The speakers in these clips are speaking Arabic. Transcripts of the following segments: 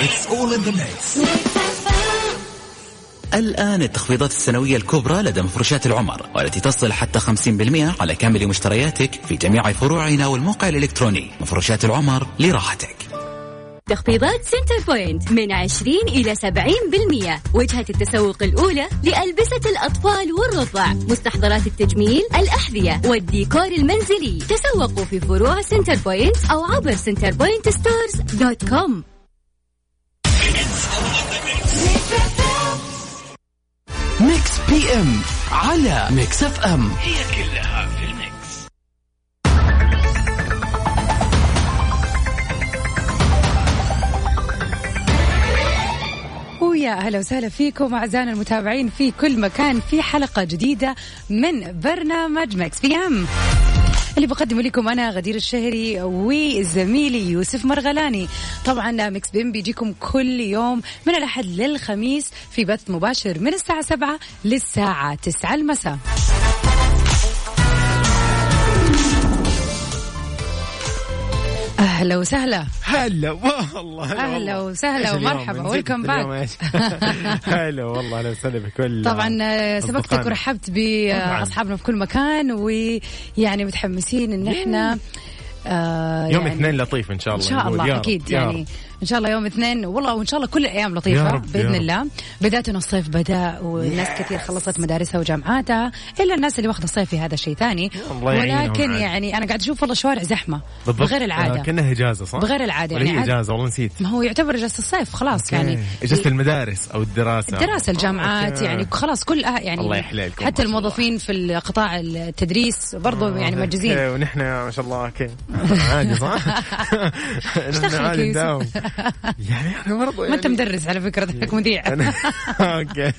The Mix Mix FM الآن التخفيضات السنوية الكبرى لدى مفروشات العمر والتي تصل حتى 50% على كامل مشترياتك في جميع فروعنا والموقع الإلكتروني. مفروشات العمر لراحتك. تخفيضات Centrepoint من 20 إلى 70% وجهة التسوق الأولى لألبسة الأطفال والرضع. مستحضرات التجميل الأحذية والديكور المنزلي. تسوقوا في فروع Centrepoint أو عبر Centrepoint Stores dot com Mix PM على Mix FM هي كلها في ال Mix. ويا أهلا وسهلا فيكم أعزائنا المتابعين في كل مكان في حلقة جديدة من برنامج Mix PM اللي بقدمه لكم أنا غدير الشهري وزميلي يوسف مرغلاني. طبعا Mix PM بيجيكم كل يوم من الأحد للخميس في بث مباشر من الساعة 7 للساعة 9 المساء. أهلا وسهلا هلا والله هلا أهلا والله. وسهلا؟ ومرحبا. نزلت Welcome back. اليوم إيش؟ هلا والله أهلا وسهلا بكل طبعا آه، سبقتك. ورحبت باصحابنا في كل مكان ويعني متحمسين إن إحنا آه يوم يعني اثنين لطيف إن شاء إن الله شاء نقول. الله أكيد يعني. إن شاء الله يوم اثنين والله وإن شاء الله كل الأيام يا لطيفه يا بإذن رب. الله بداية الصيف بدأ والناس كثير خلصت مدارسها وجامعاتها إلا الناس اللي واخذه الصيف في هذا شيء ثاني ولكن. يعني أنا قاعد أشوف والله شوارع زحمة بالضبط بغير آه، العاده كأنها إجازة صح؟ بغير العادة، ولا يعني هي إجازة والله نسيت ما هو يعتبر إجازة الصيف خلاص يعني okay. إجازة المدارس أو الدراسة الدراسة الجامعات okay. يعني خلاص كل أه- يعني الله يحليلكم، حتى الموظفين في قطاع التدريس برضو يعني أوكي، مجزين ونحن ما شاء الله okay عادي صح؟ عادي؟ نداوم. يعني إحنا برضو ما أنت يعني- مدرس على فكرة انك مذيع. أنا- أوكي.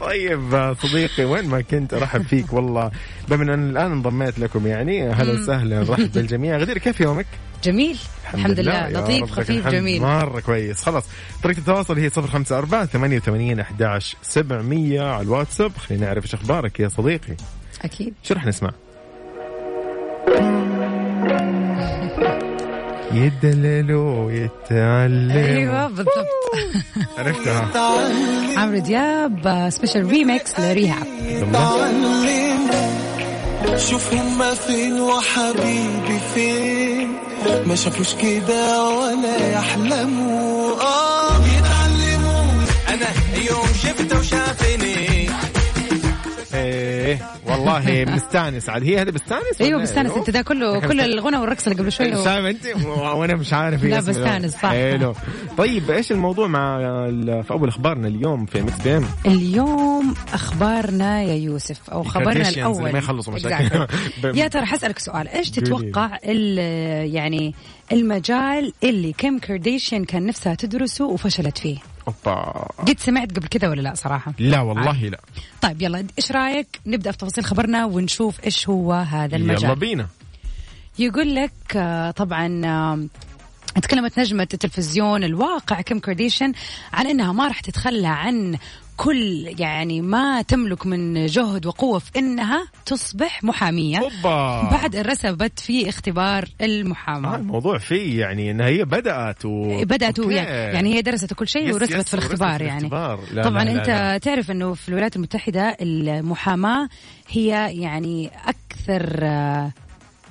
طيب صديقي وين ما كنت أرحب فيك والله. بما إن الآن انضميت لكم يعني أهلا وسهلا نرحب بالجميع غدير كيف يومك؟ جميل. الحمد لله. يا لطيف خفيف الحمد. جميل. مرة كويس. خلاص طريقة التواصل هي 054 88 11 700 على الواتساب. خلينا نعرف إيش أخبارك يا صديقي. أكيد. شو رح نسمع؟ يدللوا يتعلموا أيوه بالضبط. عرفتها. عمرو دياب special remix لريهاب. شوف هما فين وحبيبي فين. ما شافوش كده ولا يحلموا. آه. يتعلموا. أنا يوم شفته وشافني والله مستانس عاد هي هذه بستانس أيوه بستانس إيه؟ أنت ده كله كل الغنى والرقص اللي قبل شوي شايف أنت وأنا مش عارف لا،. بستانس، صح. حلو طيب إيش الموضوع مع في أول أخبارنا اليوم في ميكس بي إم اليوم أخبارنا يا يوسف أو خبرنا الكارديشيانز الأول ما يخلصوا. مشاكل يا ترى حسألك سؤال إيش. تتوقع ال- يعني المجال اللي كيم كارديشيان كان نفسها تدرسه وفشلت فيه أوبا. قد سمعت قبل كذا ولا لا صراحة؟ لا والله لا. طيب يلا إيش رأيك نبدأ في تفاصيل خبرنا ونشوف إيش هو هذا يلا المجال بينا. يقول لك آه، طبعا تكلمت نجمة التلفزيون الواقع كيم كارديشيان عن إنها ما راح تتخلى عن كل يعني ما تملك من جهد وقوة في إنها تصبح محامية أوبا بعد ان رسبت في اختبار آه المحاماة الموضوع فيه يعني انها هي بدأت و... بدأت okay. ويا يعني هي درست كل شيء ورسبت يس، في الاختبار في يعني الاختبار. لا طبعا لا لا أنت لا. تعرف إنه في الولايات المتحدة المحاماة هي يعني أكثر آه،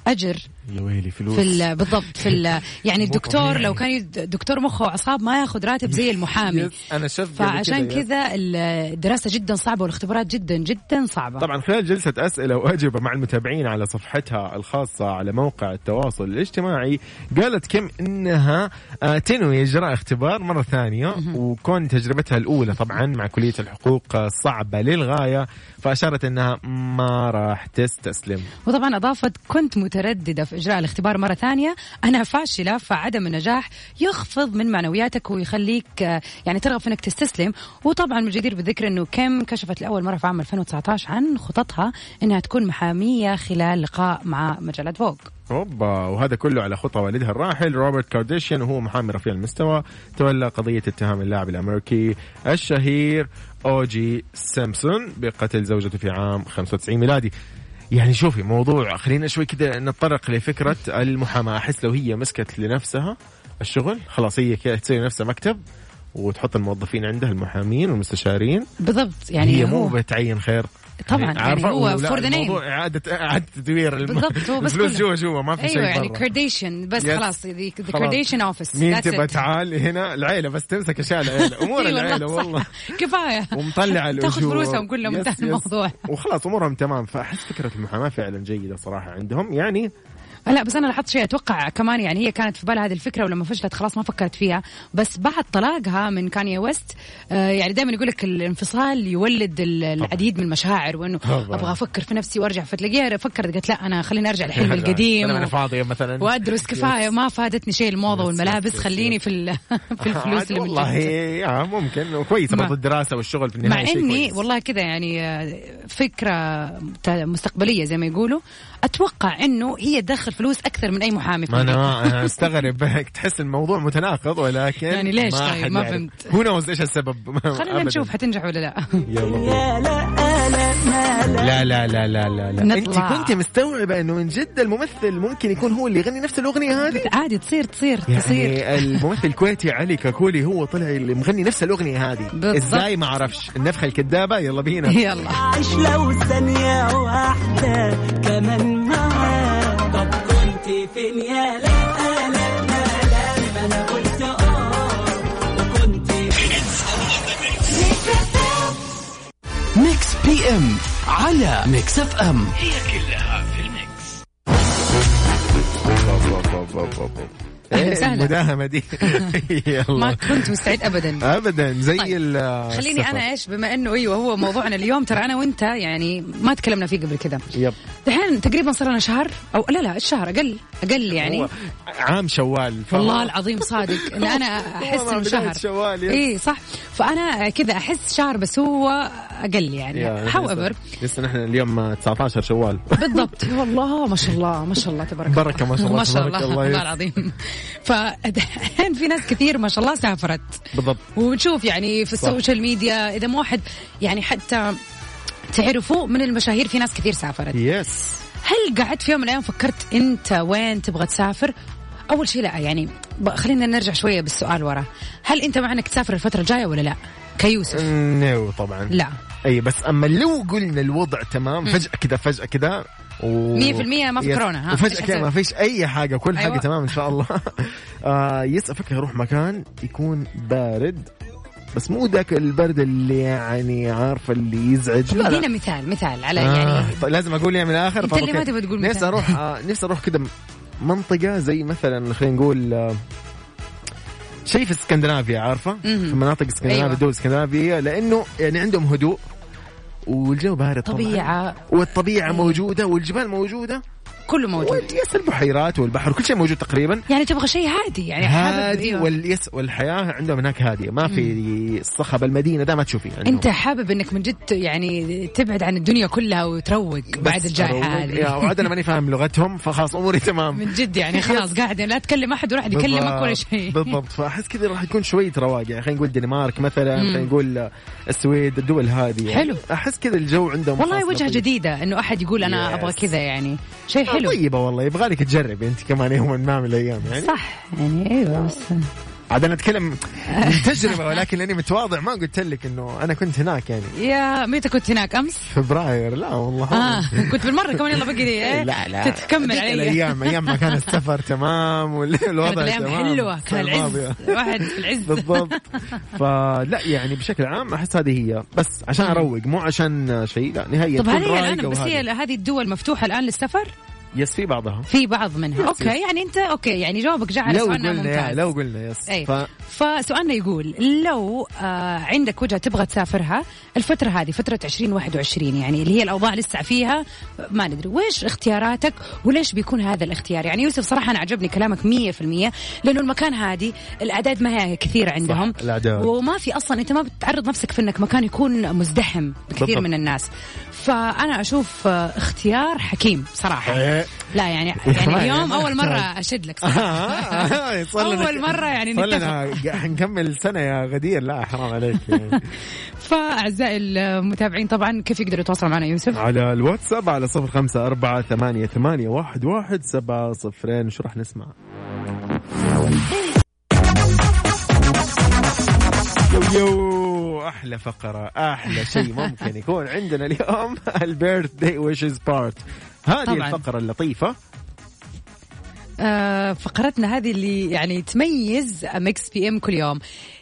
أجر يا ويلي فلوس. في ال- بالضبط في ال- يعني الدكتور. لو كان دكتور مخ وأعصاب ما ياخذ راتب زي المحامي. يس، أنا شفت فعشان. كذا الدراسة جدا صعبة والاختبارات جدا جدا صعبة. طبعا خلال جلسة أسئلة وأجوبة مع المتابعين على صفحتها الخاصة على موقع التواصل الاجتماعي قالت كم إنها آه، تنوي إجراء اختبار مرة ثانية وكون تجربتها الأولى طبعا مع كلية الحقوق صعبة للغاية فأشارت إنها ما راح تستسلم. وطبعا أضافت كنت مترددة في إجراء الاختبار مرة ثانية. أنا فاشلة فعدم النجاح يخفض من معنوياتك ويخليك آه، يعني ترغب في إنك تستسلم. وطبعا الجدير بالذكر إنه كم كشفت لأول مرة في عام 2019 عن خططها إنها تكون محامية خلال لقاء مع مجلة فوق. اوبا وهذا كله على خطى والدها الراحل روبرت كارديشيان وهو محامي رفيع المستوى تولى قضية اتهام اللاعب الأمريكي الشهير أو جي سيمبسون بقتل زوجته في عام 95 ميلادي. يعني شوفي موضوع خلينا شوي كذا نتطرق لفكرة المحاماة. أحس لو هي مسكت لنفسها الشغل خلاص هي كده تسوي نفسها مكتب وتحط الموظفين عندها المحامين والمستشارين. بالضبط يعني هي مو بتعين خير. طبعا يعني عارفة؟ هو the name. الموضوع إعادة إعادة تدوير الم- بالضبط هو بس الفلوس. جوا جوا ما في شيء أيوه يعني برا. كارديشيان بس Yes. خلاص ذا خلاص. كارديشيان office مين تبغى تعال هنا العيلة بس تمسك أشياء العيلة أمور العيلة والله كفاية ومطلع الأجور تاخذ فلوسهم كلهم انتهى. الموضوع وخلاص أمورهم تمام فأحس فكرة المحاماة فعلا جيدة صراحة عندهم يعني لا بس أنا لاحظت شيء أتوقع كمان يعني هي كانت في بالها هذه الفكرة ولما فشلت خلاص ما فكرت فيها بس بعد طلاقها من كانييه ويست آه يعني دائما يقول لك الانفصال يولد ال- العديد من المشاعر وإنه. أبغى أفكر في نفسي وأرجع فتلاقيها فكرت قالت لا أنا خليني أرجع لحلمي القديم أنا. فاضية مثلا وأدرس كفاية ما فادتني شيء الموضة والملابس خليني. في في الفلوس اللي والله. يا ممكن وكويس برضو الدراسة والشغل في النهاية مع إني. والله كذا يعني آه، فكرة مستقبلية زي ما يقولوا أتوقع إنه هي تدخل فلوس أكثر من أي محامي في ما. أنا أنا أستغرب تحس الموضوع متناقض ولكن يعني ليش ما طيب؟ ما. فهمت. هو نوز إيش السبب خلينا. نشوف حتنجح ولا لا يلا لا لا لا لا لا لا انت. كنت مستوعبة إنه من جد الممثل ممكن يكون هو اللي يغني نفس الأغنية هذه عادي تصير تصير تصير يعني الممثل الكويتي علي كاكولي هو طلع اللي مغني نفس الأغنية هذه بالضبط. إزاي ما أعرفش النفخة الكذابه يلا بينا يلا عايش لو ثانية واحدة كمان فين يا لا لا لا لا قلت آه وكنت ميكس بي إم على ميكس أف إم. أهلا وسهلا. المداهمة دي ما كنت مستعد ابدا ابدا زي طيب. خليني. أنا إيش بما إنه أيوه هو موضوعنا اليوم ترى أنا وأنت يعني ما تكلمنا فيه قبل كذا يب دحين تقريبا صار لنا شهر أو لا لا الشهر أقل أقل يعني عام شوال ف- والله العظيم صادق إن أنا أحس إنه شهر شوال،. اي صح فأنا كذا أحس شهر بس هو أقل يعني. يا however لسه- نحن اليوم 19 شوال. بالضبط. والله ما شاء الله ما شاء الله تبارك بركة ما شاء الله، ما شاء الله الله، والله. العظيم. فالحين في ناس كثير ما شاء الله سافرت. بالضبط. ونشوف يعني في. ال social media إذا مو واحد يعني حتى تعرفوا من المشاهير في ناس كثير سافرت. yes هل قعدت في يوم من الأيام فكرت أنت وين تبغى تسافر؟ أول شيء لا يعني خلينا نرجع شوية بالسؤال ورا. هل أنت مع أنك تسافر الفترة الجاية ولا لا؟ كيوسف. no طبعا. لا. أي بس أما لو قلنا الوضع تمام فجأة كذا فجأة كذا و... 100% ما في. كورونا، ها؟ إيش كذا؟ ما فيش أي حاجة كل حاجة أيوة. تمام إن شاء الله آه yes أفكر أروح مكان يكون بارد بس مو ذاك البرد اللي يعني عارفه اللي يزعج لا لا مثال مثال على آه يعني طيب لازم أقول يعني من الآخر طب اللي ما. تبغى تقول نفسي. أروح آه نفسي أروح كذا منطقة زي مثلا خلينا نقول آه شيء في اسكندنافيا عارفة. في مناطق اسكندنافيا. أيوة. دول اسكندنافية لأنه يعني عندهم هدوء والجو بارد طبعا طبيعة والطبيعة أيوة. موجودة والجبال موجودة كله موجود. يس البحيرات والبحر كل شيء موجود تقريبا. يعني تبغى شيء هادي يعني هادي أيوة. واليس والحياة عندهم هناك هادية. ما في صخب المدينة ده ما تشوفيه. أنت حابب إنك من جد يعني تبعد عن الدنيا كلها وتروق بعد الجائحة هذه. وعاد أنا ماني فاهم لغتهم فخلاص أموري تمام. من جد يعني خلاص قاعد لا تكلم أحد ولا أحد يكلمك ولا. شيء. بالضبط. فأحس كذا راح يكون شوية رواق. يعني خلينا نقول الدنمارك مثلا خلينا نقول السويد الدول هذه يعني. حلو. أحس كذا الجو عندهم والله وجهة. جديدة إنه أحد يقول أنا. أبغى كذا يعني. شيء حلو طيبة والله يبغى لك تجرب أنت كمان يوم ما من الأيام يعني صح يعني إيوه بس عاد أنا أتكلم من تجربة ولكن لأني متواضع ما قلت لك إنه أنا كنت هناك يعني يا متى كنت هناك أمس؟ فبراير لا والله آه كنت بالمرة كمان يلا بقي إيه؟ لا لا تتكمل ذيك علي الأيام أيام ما كان السفر تمام والوضع كانت الأيام تمام حلوة كان العز. الواحد في العز بالضبط فلا يعني بشكل عام أحس هذه هي بس عشان أروق مو عشان شيء لا نهايه طب هل هي الآن بس. هي هذه الدول مفتوحة الآن للسفر؟ يس في بعضها في بعض منها yes، okay yes. يعني أنت okay يعني جوابك جاء على لو سؤالنا ممتاز لو قلنا yes أي. ف فسؤالنا يقول لو آه عندك وجهة تبغى تسافرها الفترة هذه فترة 2021 يعني اللي هي الأوضاع لسه فيها ما ندري وش اختياراتك وليش بيكون هذا الاختيار يعني يوسف صراحة أنا عجبني كلامك 100% لأنه المكان هادي الأعداد ما هي كثيره عندهم الأعداد. وما في أصلا أنت ما بتعرض نفسك في إنك مكان يكون مزدحم بكثير بالضبط. من الناس فأنا أشوف آه، اختيار حكيم صراحة إيه. لا يعني يعني اليوم أول مرة. أشد لك. آه، لنا- أول مرة يعني نتفق. حنكمل سنة يا غدير لا حرام عليك يعني. فأعزائي المتابعين طبعا كيف يقدروا يتواصلوا معنا يوسف؟ على الواتساب على صفر خمسة أربعة ثمانية, ثمانية واحد, واحد سبعة صفرين شو راح نسمع يو يو أحلى فقرة أحلى شيء ممكن يكون عندنا اليوم ال birthday wishes part هذه طبعاً. الفقرة اللطيفة. آه فقرتنا هذه اللي يعني تميز ميكس بي إم كل يوم.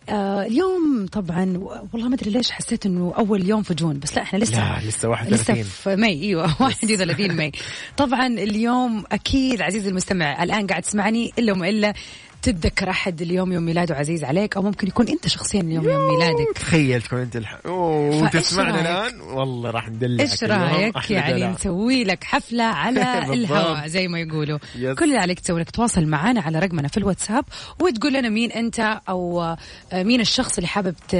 آه اليوم طبعا والله ما أدري ليش حسيت إنه أول يوم في June بس لا إحنا لسه لا لسه 31 لسه في May إيوه 31 ماي. طبعا اليوم أكيد عزيزي المستمع الآن قاعد تسمعني إلا وما الا تتذكر أحد اليوم يوم ميلاده عزيز عليك أو ممكن يكون أنت شخصيا اليوم يوم ميلادك تخيل تكون أنت الح... وتسمعنا؟ الآن والله راح ندلعك إيش. رأيك يعني. نسوي لك حفلة على. الهواء زي ما يقولوا يس. كل اللي عليك تسوي لك تواصل معنا على رقمنا في الواتساب وتقول لنا مين أنت أو آه، مين الشخص اللي حابب ت-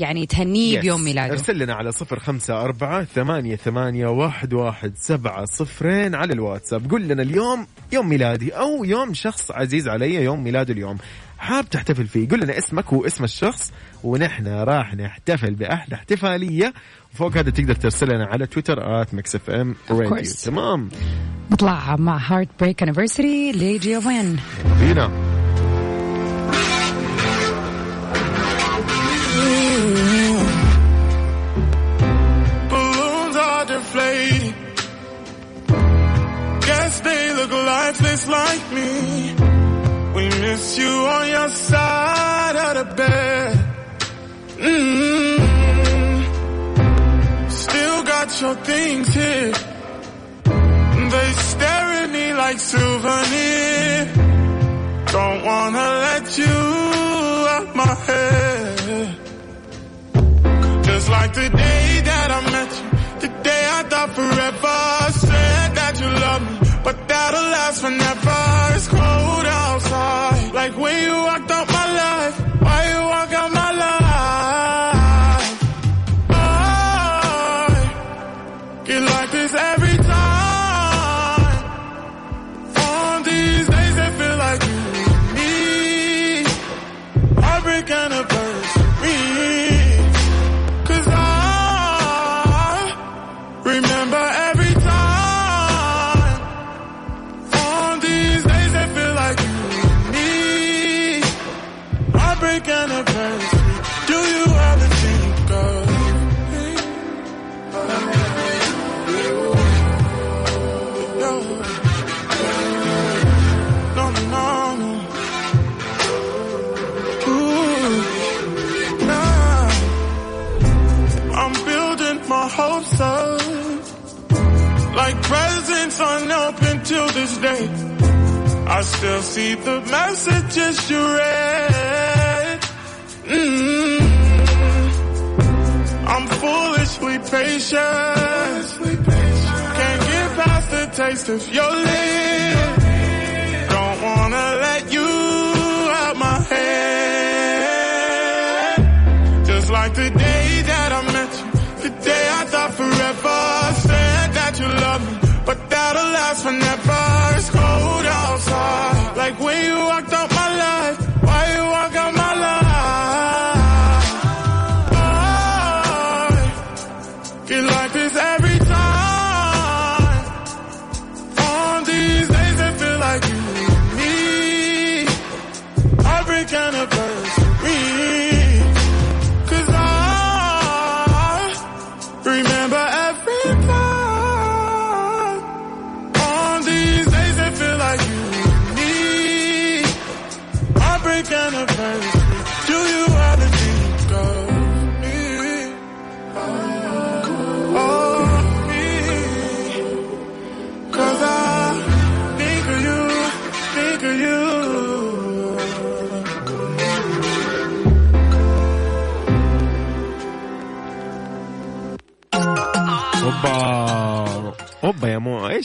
يعني تهنيه. بيوم ميلاده ارسل لنا على صفر خمسة أربعة ثمانية, ثمانية واحد, واحد سبعة صفرين على الواتساب قول لنا اليوم يوم ميلادي أو يوم شخص عزيز علي يوم ميلاده اليوم حاب تحتفل فيه قول لنا اسمك واسم الشخص ونحن راح نحتفل بأحلى احتفالية وفوق هذا تقدر ترسل لنا على تويتر at ميكس إف إم راديو. تمام نطلع مع Heartbreak Anniversary are deflating. Guess they look lifeless like me. Miss you on your side of the bed. mm Still got your things here. They stare at me like souvenir. Don't wanna let you out my head. Just like the day that I met you, the day I thought forever. Said that you love me, but that'll last forever. It's cold outside, like when you walked out till this day. I still see the messages you read. mm I'm foolishly patient. Can't get past the taste of your lips. Don't wanna let you out my head. Just like the day that I met you, the day I thought forever. Said that you love me, but that'll last forever like when you walked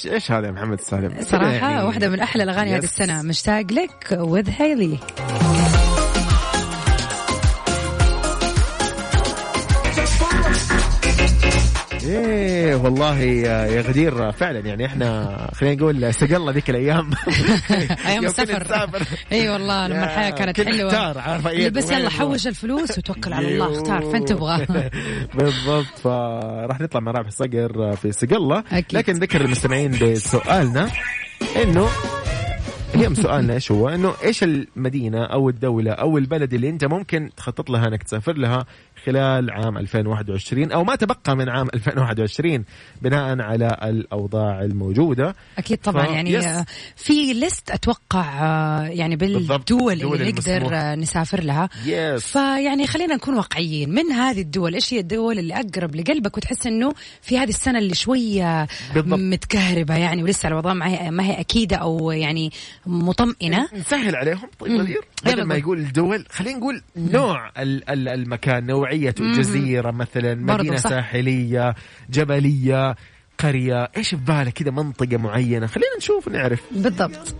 إيش إيش هذا يا محمد سالم صراحة يعني- واحدة من أحلى الأغاني هذه يس. السنة. مشتاق لك وذ هايلي والله يا غدير فعلا يعني إحنا خلينا نقول استقلنا ذيك الأيام كنا السفر. أي والله لما يا، الحياة كانت نحتار، عارفة إيه، بس يلا. حوش الفلوس وتوكل على الله اختار فين تبغى بالضبط فراح نطلع مع رابح صقر في أكيد. لكن ذكر المستمعين بسؤالنا إنه اليوم سؤالنا إيش هو؟ إنه إيش المدينة أو الدولة أو البلد اللي أنت ممكن تخطط لها إنك تسافر لها خلال عام 2021 أو ما تبقى من عام 2021 بناء على الأوضاع الموجودة أكيد طبعا ف- يعني يس. في ليست أتوقع آه، يعني. بالدول الدول اللي نقدر نسافر لها يس فيعني خلينا نكون واقعيين من هذه الدول إيش هي الدول اللي أقرب لقلبك وتحس إنه في هذه السنة اللي شوية بالضبط. متكهربة يعني ولسه الوضع ما هي ما هي أكيدة أو يعني مطمئنة. نسهل عليهم. طيب. غدير بدل ما قول. يقول الدول خلينا نقول نوع ال- ال- المكان نوعية جزيرة مثلا صح. ساحلية جبلية قرية. إيش في بالك كذا منطقة معينة؟ خلينا نشوف ونعرف. بالضبط.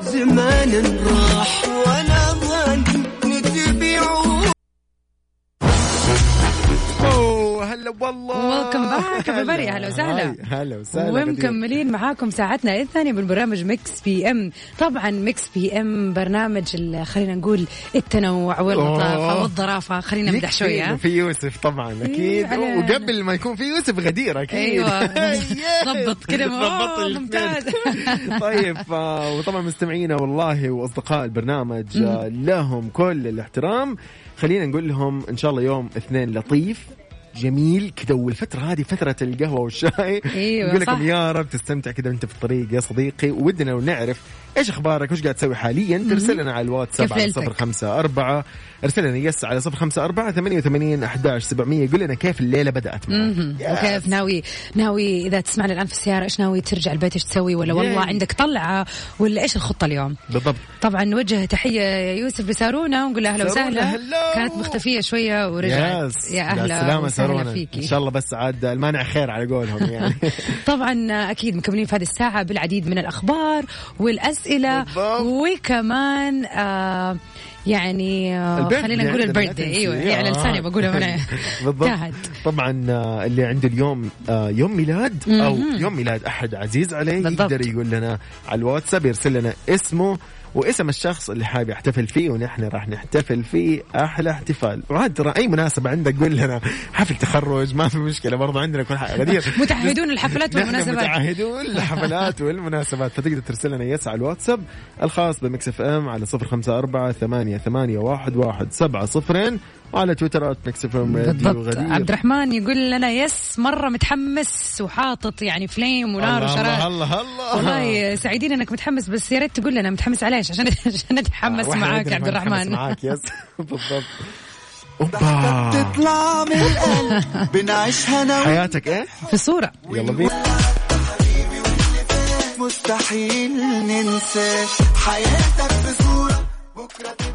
زمان راح وأنا ظن هلا والله Welcome back يا بري، أهلا وسهلا. هلا وسهلا. ومكملين معاكم ساعتنا الثانية من برنامج ميكس بي ام طبعا ميكس بي ام برنامج خلينا نقول التنوع واللطافة أوه. والظرافة خلينا نمدح إنه في يوسف طبعا أكيد إيه، على- وقبل ما يكون في يوسف غدير أكيد. Yes. ضبط كده. ممتاز. طيب ف- وطبعا مستمعينا والله وأصدقاء البرنامج آه، لهم كل الاحترام خلينا نقول لهم إن شاء الله يوم اثنين لطيف جميل كذا والفترة هذه فترة القهوة والشاي أيوة، نقول صح. لكم يا رب تستمتع كذا وأنت في الطريق يا صديقي ودنا نعرف إيش أخبارك؟ وش قاعد تسوي حاليا؟ ترسل لنا على الواتساب على ليلتك؟ صفر خمسة أربعة. ارسل لنا يس على صفر خمسة أربعة. ثمانية وثمانين أحداش سبعمية. قول لنا كيف الليلة بدأت معك. مهم. Yes. وكيف ناوي ناوي إذا تسمعنا الآن في السيارة إيش ناوي ترجع البيت إيش تسوي؟ ولا والله. عندك طلعة؟ ولا إيش الخطة اليوم؟ بالضبط. طبعا نوجه تحية يوسف لسارونا ونقول له أهلا وسهلا. كانت مختفية شوية ورجعت. يس. يا لا، أهلا سلامة وسهلا سارونا. فيكي. ان شاء الله بس عاد المانع خير على قولهم يعني. طبعا أكيد مكملين في هذه الساعة بالعديد من الأخبار والأسئلة بالضبط. وكمان آه يعني آه خلينا نقول البيرثدي تنسي. أيوه على آه. لساني بقولها من بالضبط. طبعا آه، اللي عنده اليوم آه، يوم ميلاد أو. يوم ميلاد أحد عزيز عليه. يقدر يقول لنا على الواتساب يرسل لنا اسمه واسم الشخص اللي حابب يحتفل فيه ونحن راح نحتفل فيه أحلى احتفال. وعاد ترى أي مناسبة عندك قول لنا. حفل تخرج ما في مشكلة. برضو عندنا كل حاجة. غدير. متعهدون الحفلات والمناسبات. متعهدون الحفلات والمناسبات. فتقدر ترسل لنا yes على الواتساب الخاص ب Mix FM على صفر خمسة أربعة ثمانية, ثمانية واحد, واحد سبعة صفرين. وعلى تويتر at Mix FM عبد الرحمن يقول لنا yes مرة متحمس وحاطط يعني فليم ونار الله وشرار الله الله. والله سعيدين انك متحمس بس يا ريت تقول لنا متحمس على إيش عشان عشان نتحمس معاك عبد الرحمن معاك يس. بالضبط. أوبا. تطلع من القلب بنعيشها أنا حياتك إيه؟ في صورة. يلا بينا. مستحيل ننسى حياتك بصورة بكرة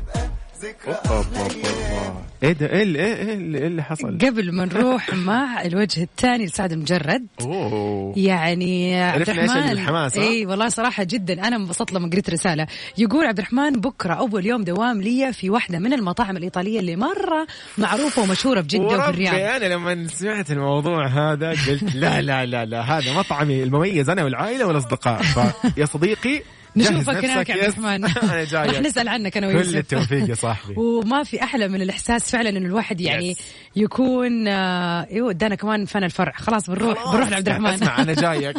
إيه ده إيه اللي, إيه اللي, إيه اللي حصل؟ قبل ما نروح مع الوجه الثاني لسعد مجرد. أوه. يعني عبد الرحمن الحماس،؟ إي والله صراحة جدا. أنا انبسطت لما قريت رسالة. يقول عبد الرحمن بكرة أول يوم دوام لي في واحدة من المطاعم الإيطالية اللي مرة معروفة ومشهورة في جدة وفي الرياض. أنا لما سمعت الموضوع هذا قلت لا لا لا لا هذا مطعمي المميز أنا والعائلة والأصدقاء. فيا صديقي نشوفك هناك يا عبد. الرحمن. أنا جاي راح نسأل عنك أنا كل ويوسف. التوفيق يا صاحبي. وما في أحلى من الإحساس فعلا إنه الواحد يعني. يكون آه، أيوه ادانا كمان فن الفرع خلاص بنروح بنروح لعبد الرحمن. اسمع أنا جايك.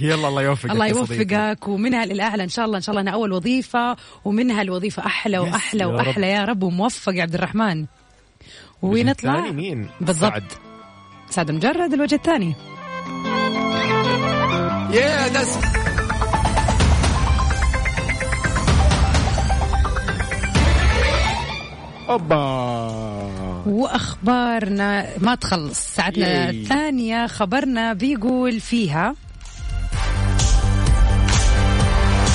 يلا الله يوفقك الله. يوفقك ومنها للاعلى إن شاء الله إن شاء الله انها أول وظيفة ومنها الوظيفة أحلى وأحلى. وأحلى. يا رب وموفق يا عبد الرحمن. ونطلع. مين؟ بالضبط. سعد. مجرد الوجه الثاني. أوبا وأخبارنا ما تخلص ساعتنا ياي. الثانية خبرنا بيقول فيها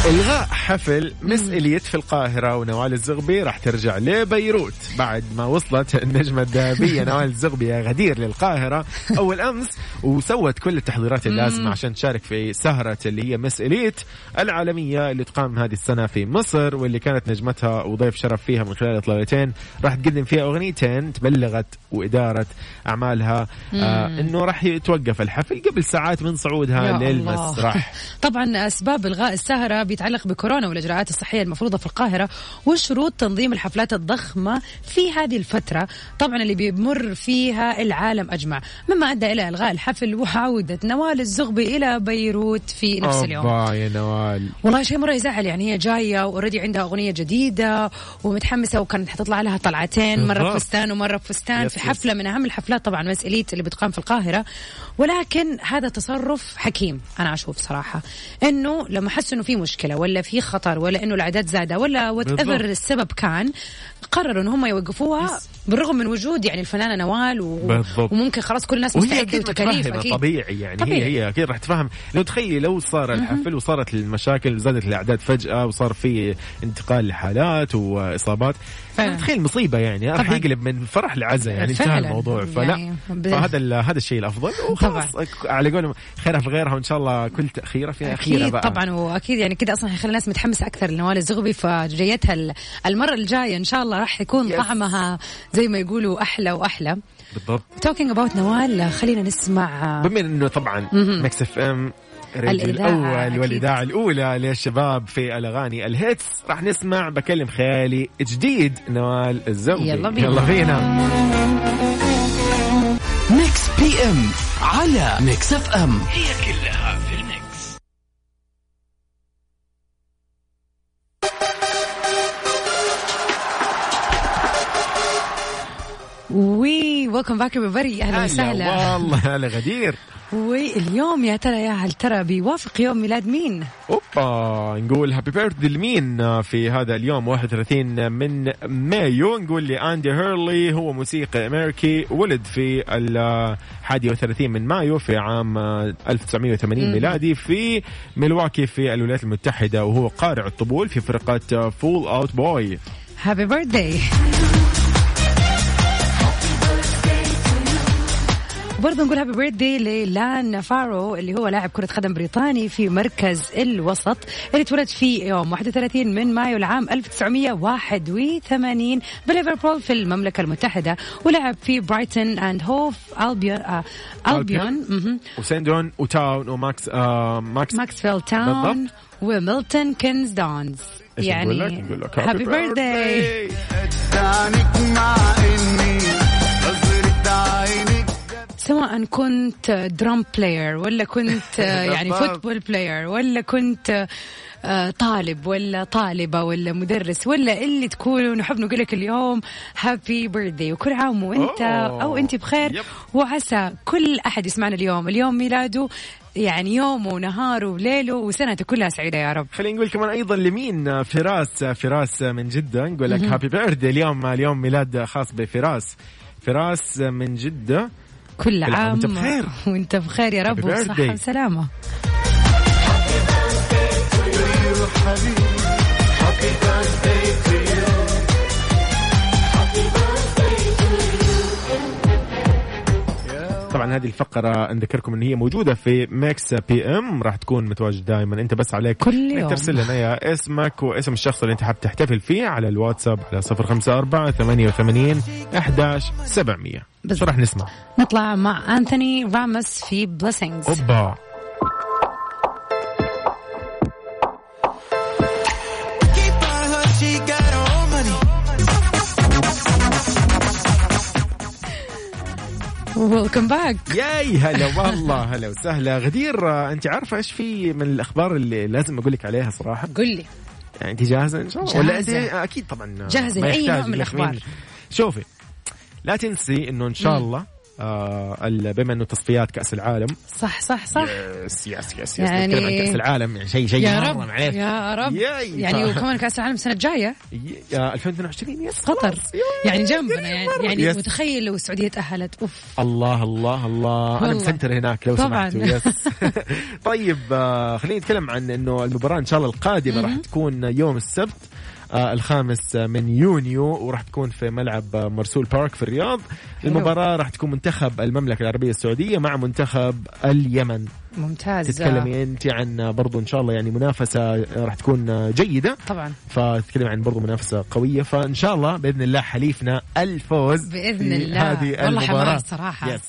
إلغاء حفل مس إليت في القاهرة ونوال الزغبي راح ترجع لبيروت. بعد ما وصلت النجمة الذهبية نوال الزغبي يا غدير للقاهرة. أول أمس وسوت كل التحضيرات اللازمة عشان تشارك في سهرة اللي هي مس إليت العالمية اللي تقام هذه السنة في مصر واللي كانت نجمتها وضيف شرف فيها من خلال إطلالتين. راح تقدم فيها أغنيتين تبلغت وإدارة أعمالها. آه إنه راح يتوقف الحفل قبل ساعات من صعودها للمسرح. طبعا أسباب إلغاء السهرة بيتعلق بكورونا والإجراءات الصحية المفروضة في القاهرة وشروط تنظيم الحفلات الضخمة في هذه الفترة. طبعا اللي بيمر فيها العالم أجمع. مما أدى إلى إلغاء الحفل وعودة نوال الزغبي إلى بيروت في نفس اليوم. يا نوال. والله شيء مرة يزعل يعني هي جاية واوريدي عندها أغنية جديدة ومتحمسة وكانت حتطلع لها طلعتين مرة. بفستان ومرة بفستان في. حفلة من أهم الحفلات طبعا مسئليت اللي بتقام في القاهرة. ولكن هذا تصرف حكيم أنا أشوف صراحة إنه لما حسوا إنه في مشكلة ولا في خطر ولا إنه الاعداد زاده ولا what. ever السبب كان قرروا إن هم يوقفوها بالرغم من وجود يعني الفنانة نوال و... بالضبط. وممكن خلاص كل الناس مستعدة وتكاليف أكيد. طبيعي يعني طبيعي. هي هي أكيد راح تفهم. لو تخيلي لو صار الحفل وصارت المشاكل وزادت الأعداد فجأة وصار في انتقال لحالات وإصابات. تخيل مصيبة يعني. راح. يقلب من فرح لعزة يعني انتهى. الموضوع. فلا يعني فهذا هذا الشيء الأفضل. وخلاص على قولهم خيرها في غيرها وإن شاء الله كل تاخيره فيها. أكيد بقى. طبعا. وأكيد يعني كده أصلا حيخلي الناس متحمسة أكثر لنوال. الزغبي فجايتها ال- المرة الجاية إن شاء الله راح يكون Yes. طعمها زي ما يقولوا أحلى وأحلى. بالضبط. talking about نوال خلينا نسمع. بما إنه طبعا Mix FM الأول أكيد. والإذاعة الأولى للشباب في الأغاني ال hits راح نسمع بكلم خيالي جديد نوال الزغبي يلا بينا. يلا بينا. Mix PM على Mix FM هي كلها وي welcome back بري أهلا وسهلا. والله هلا غدير. واليوم يا ترى يا هل ترى بيوافق يوم ميلاد مين؟ أوبا نقول happy birthday لمين في هذا اليوم 31 من مايو. نقول لي اندي هيرلي هو موسيقي أمريكي ولد في الحادي وثلاثين من مايو في عام 1980 ميلادي في ميلواكي في الولايات المتحدة وهو قارع الطبول في فرقة Fall Out Boy happy birthday برضه نقول happy birthday للان فارو اللي هو لاعب كرة قدم بريطاني في مركز الوسط اللي اتولد في يوم 31 من مايو العام 1981 بليفربول في المملكة المتحدة ولعب في Brighton and Hove Albion آه ألبيون. وسندون وتاون وماكس آه ماكس ماكسفيل تاون. وميلتون كينز دونز؟ يعني happy birthday سواء كنت drum player ولا كنت يعني بالضبط. football player ولا كنت آه، طالب ولا طالبة ولا مدرس ولا اللي تكونوا نحب نقول لك اليوم happy birthday وكل عام وإنت. أو إنت بخير. yep. وعسى كل أحد يسمعنا اليوم. اليوم ميلاده يعني يومه ونهاره وليلة وسنته كلها سعيدة يا رب. خلينا نقول كمان أيضا لمين؟ فراس فراس من جدة. نقول لك happy birthday اليوم اليوم ميلاد خاص بفراس. فراس من جدة. كل عام وانت بخير. وانت بخير يا رب Happy وصحة birthday. طبعا هذه الفقرة نذكركم أن هي موجودة في Mix PM راح تكون متواجد دائما أنت بس عليك كل يوم. ترسل لنا يا اسمك واسم الشخص اللي أنت حاب تحتفل فيه على الواتساب على 054 88 11 700 شو. راح نسمع؟ نطلع مع أنثوني راموس في Blessings أوبا welcome back yay هلا والله هلا وسهلا. غدير انت عارفة إيش في من الأخبار اللي لازم أقول لك عليها صراحة؟ قل لي. يعني انت جاهزة إن شاء الله؟ ولا انت أكيد طبعا لأي يحتاج نوع من. مين. شوفي لا تنسي إنه إن شاء الله آه بما إنه تصفيات كأس العالم. صح صح صح. yes yes yes يعني- يعني عن كأس العالم. يعني شيء شيء يا رب معليش. يا رب. yay. يعني ف- وكمان كأس العالم السنة الجاية. ي- يا 2022 يس قطر يعني جنبنا يعني يعني yes. متخيل لو السعودية تأهلت. أوف. الله الله الله. أنا. مسنتر هناك لو طبعاً. سمحتوا. yes طيب آه خلينا نتكلم عن إنه المباراة إن شاء الله القادمة راح تكون يوم السبت. الخامس من يونيو وراح تكون في ملعب آه، مرسول بارك في الرياض. المباراة راح تكون منتخب المملكة العربية السعودية مع منتخب اليمن. ممتاز. تتكلمي أنت عن آه، برضو إن شاء الله يعني منافسة آه، راح تكون آه، جيدة. طبعا. فتتكلم عن برضو منافسة قوية. فإن شاء الله بإذن الله حليفنا الفوز بإذن الله. هذه والله المباراة. حماس صراحة. يس.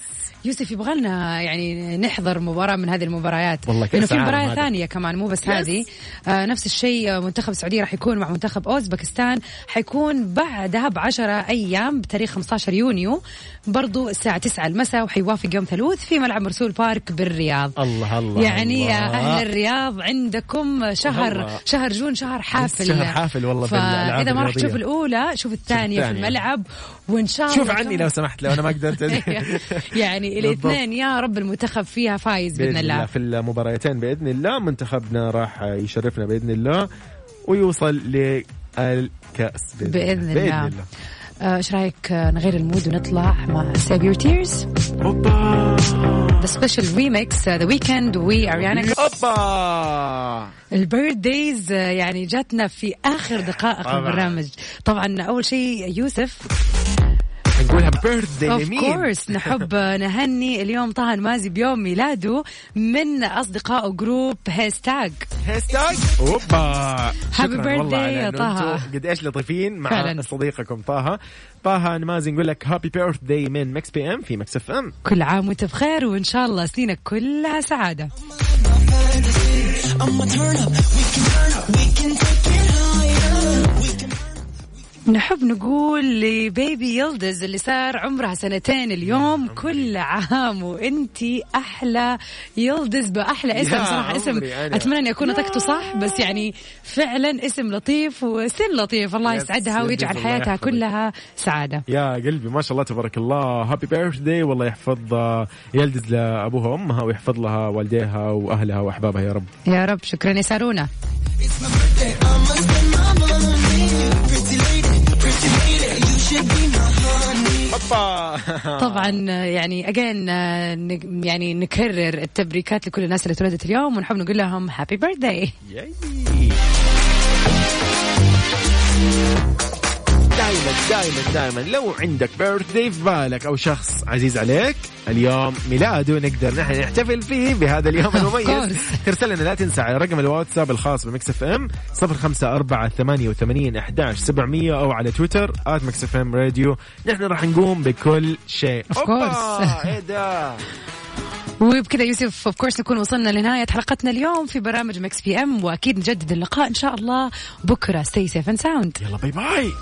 يوسف يبغى لنا يعني نحضر مباراة من هذه المباريات. والله لأنه في هذا. ثانية كمان مو بس هذه. آه نفس الشيء آه، منتخب السعودية راح يكون مع منتخب أوزبكستان. حيكون بعدها بعشرة أيام بتاريخ 15 يونيو. برضو الساعة 9 المساء وحيوافق يوم ثلوث في ملعب مرسول بارك بالرياض الله الله يعني يا الله. أهل الرياض عندكم شهر والله. شهر جون شهر حافل شهر حافل والله فإذا ما راح تشوف. الأولى شوف الثانية في الثانية. الملعب وإن شاء الله شوف عني لو سمحت لو أنا ما قدرت يعني. الاثنين يا رب المنتخب فيها فايز بإذن الله في المباراتين بإذن الله منتخبنا راح يشرفنا بإذن الله ويوصل للكاس بإذن بإذن الله آه، إيش رأيك آه، نغير ال mood ونطلع مع Save Your Tears the special remix The Weeknd و Ariana أوبا! ال birthdays يعني جاتنا في آخر دقائق. البرنامج. طبعا أول شيء يوسف. نقول happy birthday اوف لمين؟ of course نحب نهني اليوم طه المازي بيوم ميلاده من اصدقائه group hashtag hashtag أوبا. Birthday والله على يا طه. قد إيش لطيفين مع فعلاً. صديقكم طه. طه نمازي نقول لك happy birthday من Mix PM في Mix FM كل عام وأنت بخير وإن شاء الله سنينك كلها سعادة. نحب نقول لبيبي يلدز اللي صار عمرها سنتين اليوم كل عام وإنتي أحلى يلدز بأحلى اسم صراحة اسم. أتمنى أن يكون نطقته صح بس يعني فعلا اسم لطيف وسن لطيف الله يس، يسعدها ويجعل حياتها. كلها سعادة. يا قلبي ما شاء الله تبارك الله. happy birthday والله يحفظ آه، يلدز لأبوها وأمها ويحفظ لها والديها وأهلها وأحبابها يا رب. يا رب شكرا يا سارونا طبعا يعني اجين يعني نكرر التبريكات لكل الناس اللي اتولدت اليوم ونحب نقول لهم happy birthday دائما دائما دائما لو عندك birthday في بالك أو شخص عزيز عليك اليوم ميلاده نقدر نحن نحتفل فيه بهذا اليوم المميز. ترسل لنا لا تنسى على رقم الواتساب الخاص بمكس إف إم 054 88 11 700 أو على تويتر آت مكس إف إم راديو. نحن راح نقوم بكل شيء. أوبا، course. إيه ده. وبكذا يوسف of course نكون وصلنا لنهاية حلقتنا اليوم في برامج مكس إف إم وأكيد نجدد اللقاء إن شاء الله بكرة. stay safe and sound يلا bye bye